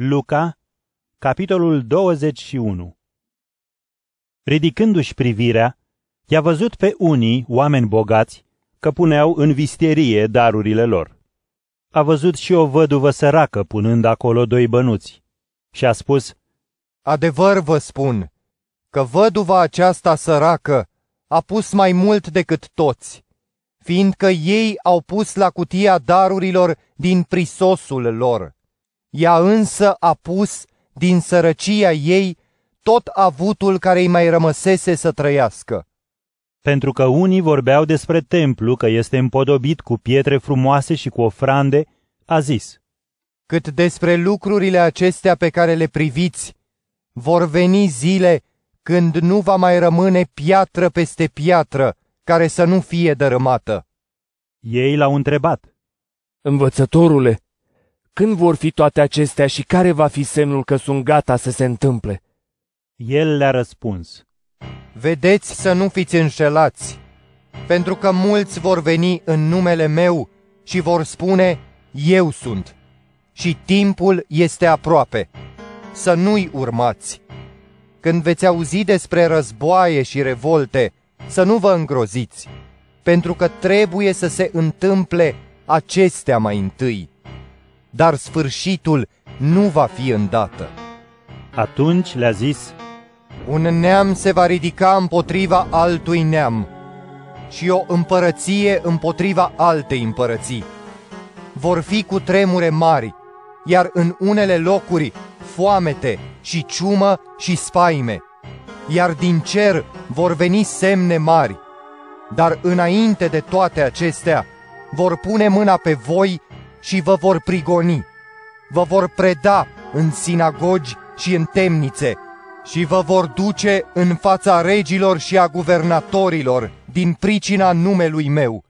Luca, capitolul 21 Ridicându-și privirea, i-a văzut pe unii, oameni bogați, că puneau în visterie darurile lor. A văzut și o văduvă săracă punând acolo doi bănuți și a spus, Adevăr vă spun că văduva aceasta săracă a pus mai mult decât toți, fiindcă ei au pus la cutia darurilor din prisosul lor. Ea însă a pus din sărăcia ei tot avutul care îi mai rămăsese să trăiască. Pentru că unii vorbeau despre templu că este împodobit cu pietre frumoase și cu ofrande, a zis, Cât despre lucrurile acestea pe care le priviți, vor veni zile când nu va mai rămâne piatră peste piatră care să nu fie dărâmată. Ei l-au întrebat, Învățătorule, când vor fi toate acestea și care va fi semnul că sunt gata să se întâmple? El le-a răspuns, Vedeți să nu fiți înșelați, pentru că mulți vor veni în numele meu și vor spune, Eu sunt. Și timpul este aproape. Să nu-i urmați. Când veți auzi despre războaie și revolte, să nu vă îngroziți, pentru că trebuie să se întâmple acestea mai întâi. Dar sfârșitul nu va fi îndată. Atunci le-a zis, Un neam se va ridica împotriva altui neam și o împărăție împotriva altei împărății. Vor fi cu tremure mari, iar în unele locuri foamete și ciumă și spaime, iar din cer vor veni semne mari. Dar înainte de toate acestea, vor pune mâna pe voi și vă vor prigoni. Vă vor preda în sinagogi și în temnițe și vă vor duce în fața regilor și a guvernatorilor din pricina numelui meu.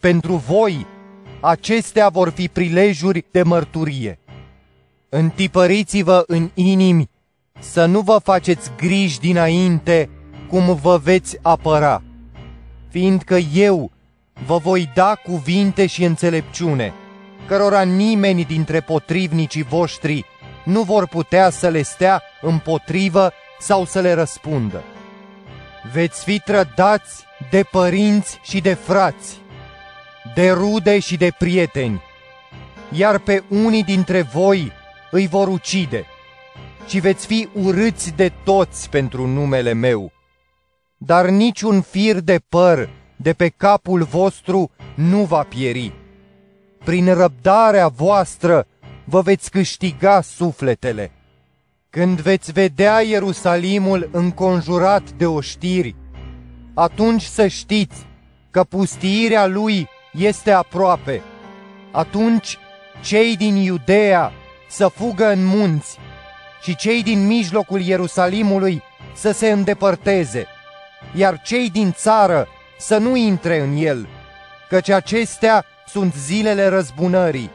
Pentru voi, acestea vor fi prilejuri de mărturie. Întipăriți-vă în inimi să nu vă faceți griji dinainte cum vă veți apăra, fiindcă eu vă voi da cuvinte și înțelepciune, cărora nimeni dintre potrivnicii voștri nu vor putea să le stea împotrivă sau să le răspundă. Veți fi trădați de părinți și de frați, de rude și de prieteni, iar pe unii dintre voi îi vor ucide și veți fi urâți de toți pentru numele meu. Dar niciun fir de păr de pe capul vostru nu va pieri. Prin răbdarea voastră vă veți câștiga sufletele. Când veți vedea Ierusalimul înconjurat de oștiri, atunci să știți că pustiirea lui este aproape. Atunci cei din Iudea să fugă în munți și cei din mijlocul Ierusalimului să se îndepărteze, iar cei din țară să nu intre în el, căci acestea sunt zilele răzbunării,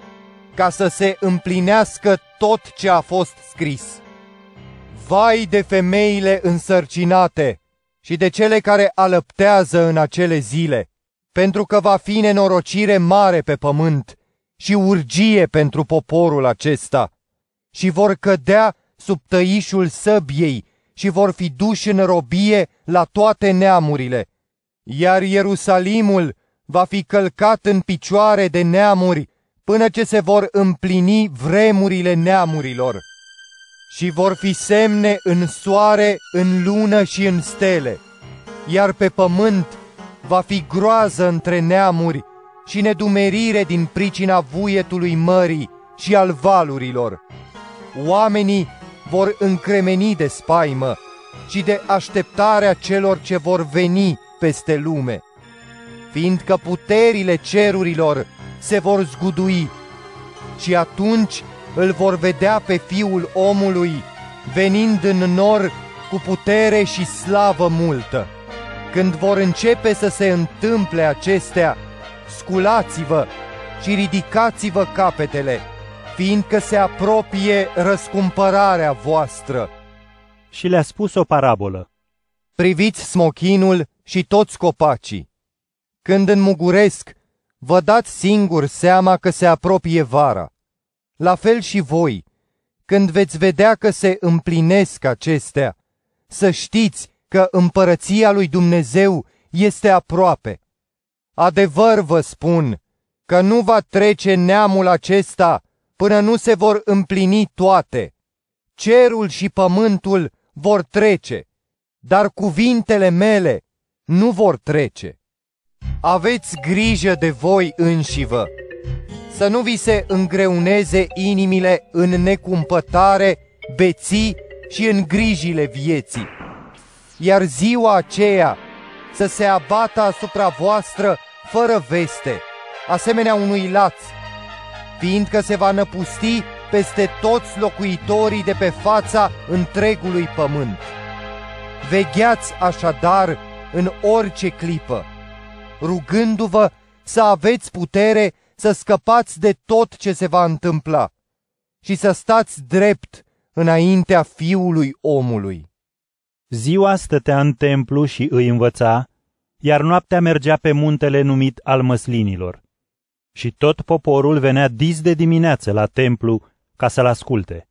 ca să se împlinească tot ce a fost scris. Vai de femeile însărcinate și de cele care alăptează în acele zile, pentru că va fi nenorocire mare pe pământ și urgie pentru poporul acesta, și vor cădea sub tăișul săbiei și vor fi duși în robie la toate neamurile, iar Ierusalimul va fi călcat în picioare de neamuri până ce se vor împlini vremurile neamurilor. Și vor fi semne în soare, în lună și în stele, iar pe pământ va fi groază între neamuri și nedumerire din pricina vuietului mării și al valurilor. Oamenii vor încremeni de spaimă și de așteptarea celor ce vor veni peste lume, fiindcă puterile cerurilor se vor zgudui și atunci îl vor vedea pe Fiul omului venind în nor cu putere și slavă multă. Când vor începe să se întâmple acestea, sculați-vă și ridicați-vă capetele, fiindcă se apropie răscumpărarea voastră. Și le-a spus o parabolă. Priviți smochinul și toți copacii. Când înmuguresc, vă dați singur seama că se apropie vara. La fel și voi, când veți vedea că se împlinesc acestea, să știți că împărăția lui Dumnezeu este aproape. Adevăr vă spun că nu va trece neamul acesta până nu se vor împlini toate. Cerul și pământul vor trece, dar cuvintele mele nu vor trece. Aveți grijă de voi înșivă, să nu vi se îngreuneze inimile în necumpătare, beții și în grijile vieții. Iar ziua aceea să se abată asupra voastră fără veste, asemenea unui laț, fiindcă se va năpusti peste toți locuitorii de pe fața întregului pământ. Vegheați așadar în orice clipă, rugându-vă să aveți putere să scăpați de tot ce se va întâmpla și să stați drept înaintea Fiului omului. Ziua stătea în templu și îi învăța, iar noaptea mergea pe muntele numit al măslinilor. Și tot poporul venea dis de dimineață la templu ca să-l asculte.